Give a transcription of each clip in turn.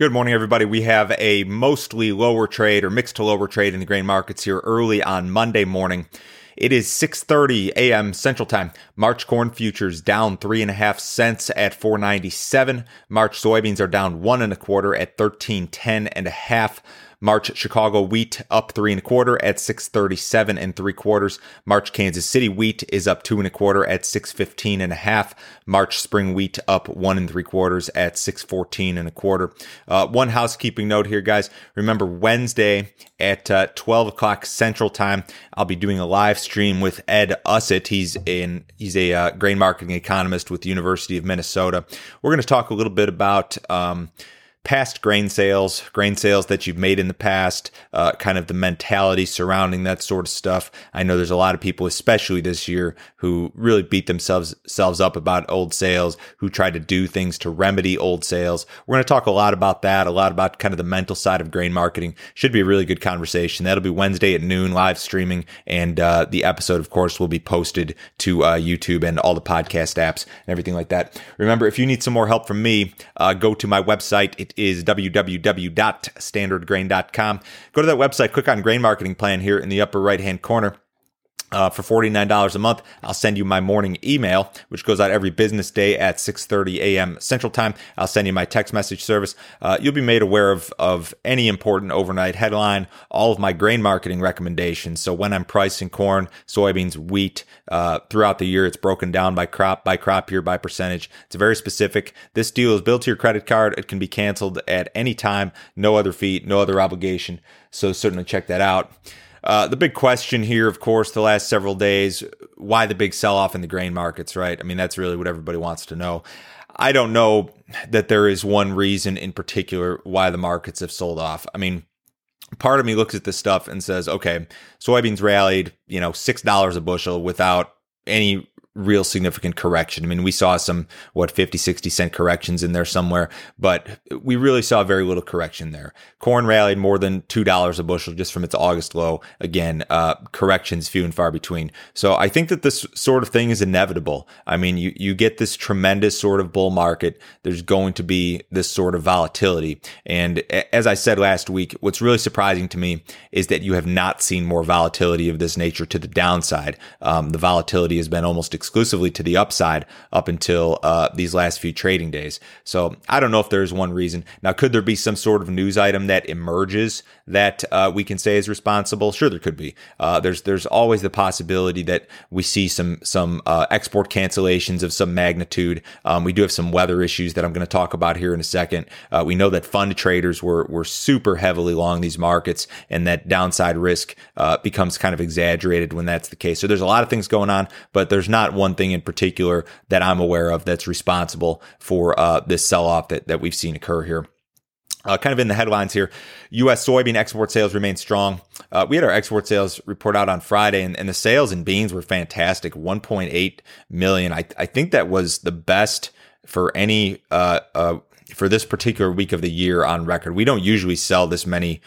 Good morning, everybody. We have a mostly lower trade or mixed to lower trade in the grain markets here early on Monday morning. It is 6:30 a.m. Central Time. March corn futures down three and a half cents at 497. March soybeans are down one and a quarter at 1310 and a half. March Chicago wheat up three and a quarter at 637 and three quarters. March Kansas City wheat is up two and a quarter at 615 and a half. March spring wheat up one and three quarters at 614 and a quarter. Uh, one housekeeping note here, guys. Remember Wednesday at uh, 12 o'clock Central Time, I'll be doing a live stream with Ed Usset. He's in he's a uh, grain marketing economist with the University of Minnesota. We're going to talk a little bit about. Um, past grain sales, grain sales that you've made in the past, uh, kind of the mentality surrounding that sort of stuff. I know there's a lot of people, especially this year, who really beat themselves selves up about old sales, who try to do things to remedy old sales. We're going to talk a lot about that, a lot about kind of the mental side of grain marketing. Should be a really good conversation. That'll be Wednesday at noon, live streaming, and uh, the episode, of course, will be posted to uh, YouTube and all the podcast apps and everything like that. Remember, if you need some more help from me, uh, go to my website. It is www.standardgrain.com. Go to that website, click on grain marketing plan here in the upper right hand corner. Uh, for $49 a month, I'll send you my morning email, which goes out every business day at 6.30 a.m. Central Time. I'll send you my text message service. Uh, you'll be made aware of, of any important overnight headline, all of my grain marketing recommendations. So when I'm pricing corn, soybeans, wheat, uh, throughout the year, it's broken down by crop, by crop year, by percentage. It's very specific. This deal is built to your credit card. It can be canceled at any time. No other fee, no other obligation. So certainly check that out. Uh, the big question here, of course, the last several days, why the big sell off in the grain markets, right? I mean, that's really what everybody wants to know. I don't know that there is one reason in particular why the markets have sold off. I mean, part of me looks at this stuff and says, okay, soybeans rallied, you know, $6 a bushel without any real significant correction. I mean, we saw some, what, 50, 60 cent corrections in there somewhere, but we really saw very little correction there. Corn rallied more than $2 a bushel just from its August low. Again, uh, corrections few and far between. So I think that this sort of thing is inevitable. I mean, you, you get this tremendous sort of bull market. There's going to be this sort of volatility. And as I said last week, what's really surprising to me is that you have not seen more volatility of this nature to the downside. Um, the volatility has been almost exclusively to the upside up until uh, these last few trading days. So I don't know if there's one reason. Now, could there be some sort of news item that emerges that uh, we can say is responsible? Sure, there could be. Uh, there's there's always the possibility that we see some some uh, export cancellations of some magnitude. Um, we do have some weather issues that I'm going to talk about here in a second. Uh, we know that fund traders were were super heavily long these markets, and that downside risk uh, becomes kind of exaggerated when that's the case. So there's a lot of things going on, but there's not one thing in particular that I'm aware of that's responsible for uh, this sell off that, that we've seen occur here. Uh, kind of in the headlines here, U.S. soybean export sales remain strong. Uh, we had our export sales report out on Friday, and, and the sales in beans were fantastic 1.8 million. I, I think that was the best for any uh, uh, for this particular week of the year on record. We don't usually sell this many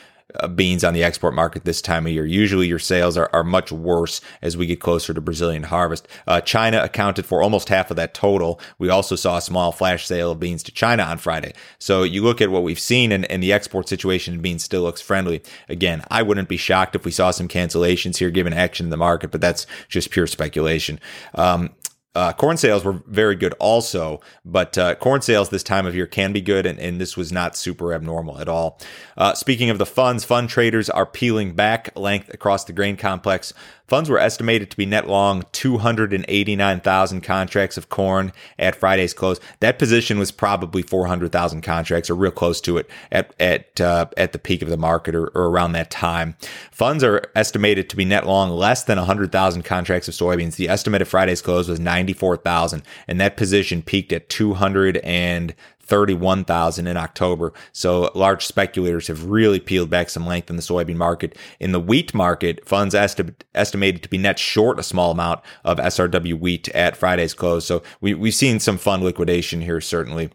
beans on the export market this time of year. Usually your sales are, are much worse as we get closer to Brazilian harvest. Uh, China accounted for almost half of that total. We also saw a small flash sale of beans to China on Friday. So you look at what we've seen and, and the export situation in beans still looks friendly. Again, I wouldn't be shocked if we saw some cancellations here given action in the market, but that's just pure speculation. Um, uh, corn sales were very good also, but uh, corn sales this time of year can be good, and, and this was not super abnormal at all. Uh, speaking of the funds, fund traders are peeling back length across the grain complex. Funds were estimated to be net long 289,000 contracts of corn at Friday's close. That position was probably 400,000 contracts or real close to it at at uh, at the peak of the market or, or, around that time. Funds are estimated to be net long less than 100,000 contracts of soybeans. The estimate at Friday's close was 94,000 and that position peaked at 200 and 31,000 in October. So large speculators have really peeled back some length in the soybean market. In the wheat market, funds esti- estimated to be net short a small amount of SRW wheat at Friday's close. So we, we've seen some fund liquidation here, certainly.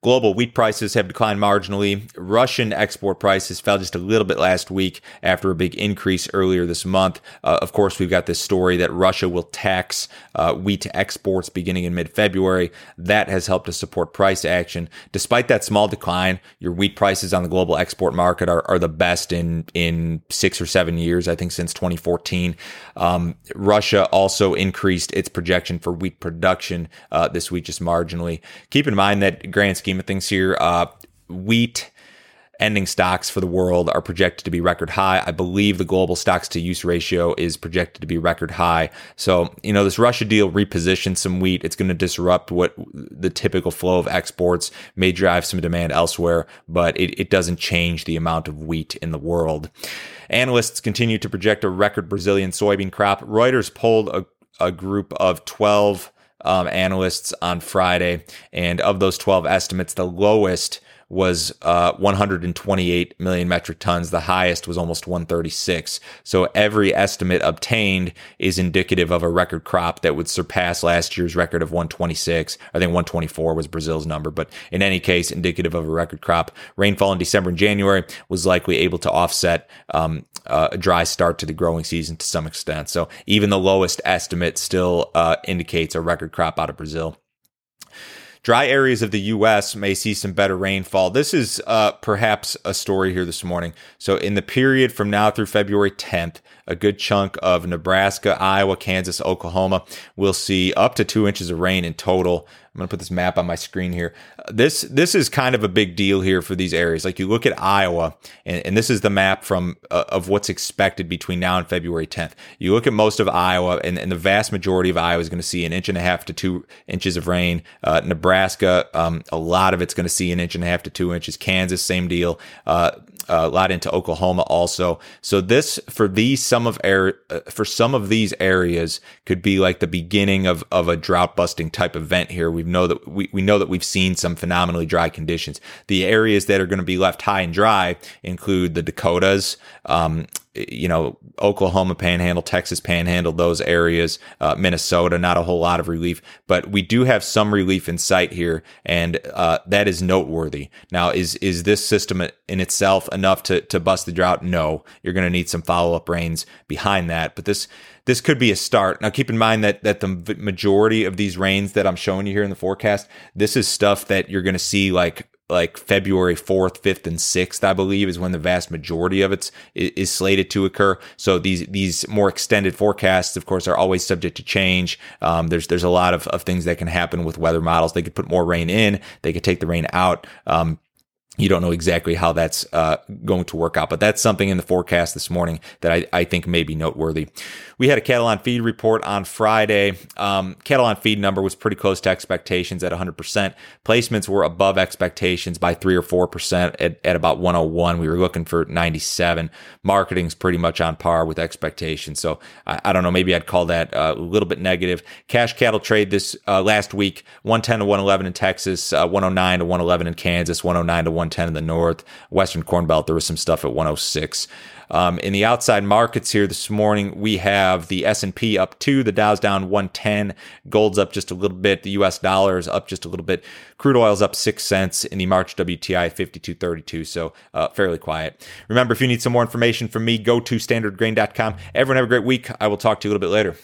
Global wheat prices have declined marginally. Russian export prices fell just a little bit last week after a big increase earlier this month. Uh, of course, we've got this story that Russia will tax uh, wheat exports beginning in mid February. That has helped to support price action. Despite that small decline, your wheat prices on the global export market are, are the best in, in six or seven years, I think since 2014. Um, Russia also increased its projection for wheat production uh, this week just marginally. Keep in mind that scheme of things here, uh, wheat ending stocks for the world are projected to be record high. I believe the global stocks to use ratio is projected to be record high. So, you know, this Russia deal repositions some wheat. It's going to disrupt what the typical flow of exports may drive some demand elsewhere, but it, it doesn't change the amount of wheat in the world. Analysts continue to project a record Brazilian soybean crop. Reuters polled a, a group of 12 um, analysts on Friday. And of those 12 estimates, the lowest was uh, 128 million metric tons. The highest was almost 136. So every estimate obtained is indicative of a record crop that would surpass last year's record of 126. I think 124 was Brazil's number, but in any case, indicative of a record crop. Rainfall in December and January was likely able to offset um, uh, a dry start to the growing season to some extent. So even the lowest estimate still uh, indicates a record crop out of Brazil. Dry areas of the U.S. may see some better rainfall. This is uh, perhaps a story here this morning. So, in the period from now through February 10th, a good chunk of Nebraska, Iowa, Kansas, Oklahoma will see up to two inches of rain in total. I'm going to put this map on my screen here. This this is kind of a big deal here for these areas. Like you look at Iowa, and, and this is the map from uh, of what's expected between now and February 10th. You look at most of Iowa, and, and the vast majority of Iowa is going to see an inch and a half to two inches of rain. Uh, Nebraska, um, a lot of it's going to see an inch and a half to two inches. Kansas, same deal. Uh, a lot into Oklahoma also. So this for these some of air uh, for some of these areas could be like the beginning of of a drought busting type event here. We know that we, we know that we've seen some phenomenally dry conditions. The areas that are going to be left high and dry include the Dakotas, um, you know, Oklahoma Panhandle, Texas Panhandle, those areas, uh, Minnesota, not a whole lot of relief, but we do have some relief in sight here, and uh, that is noteworthy. Now, is is this system in itself enough to to bust the drought? No, you're going to need some follow up rains behind that, but this this could be a start. Now, keep in mind that that the majority of these rains that I'm showing you here in the forecast, this is stuff that you're going to see like like February 4th, 5th, and 6th, I believe, is when the vast majority of it is, is slated to occur. So these these more extended forecasts, of course, are always subject to change. Um, there's there's a lot of, of things that can happen with weather models. They could put more rain in, they could take the rain out. Um, you don't know exactly how that's uh, going to work out, but that's something in the forecast this morning that I, I think may be noteworthy. We had a cattle on feed report on Friday. Um, cattle on feed number was pretty close to expectations at 100%. Placements were above expectations by 3 or 4% at, at about 101. We were looking for 97. Marketing's pretty much on par with expectations. So I, I don't know. Maybe I'd call that uh, a little bit negative. Cash cattle trade this uh, last week 110 to 111 in Texas, uh, 109 to 111 in Kansas, 109 to 110 in the North. Western Corn Belt, there was some stuff at 106. Um, in the outside markets here this morning, we have the S&P up two, the Dow's down 110, gold's up just a little bit, the US dollar is up just a little bit, crude oil's up six cents in the March WTI 52.32, so uh, fairly quiet. Remember, if you need some more information from me, go to standardgrain.com. Everyone have a great week. I will talk to you a little bit later.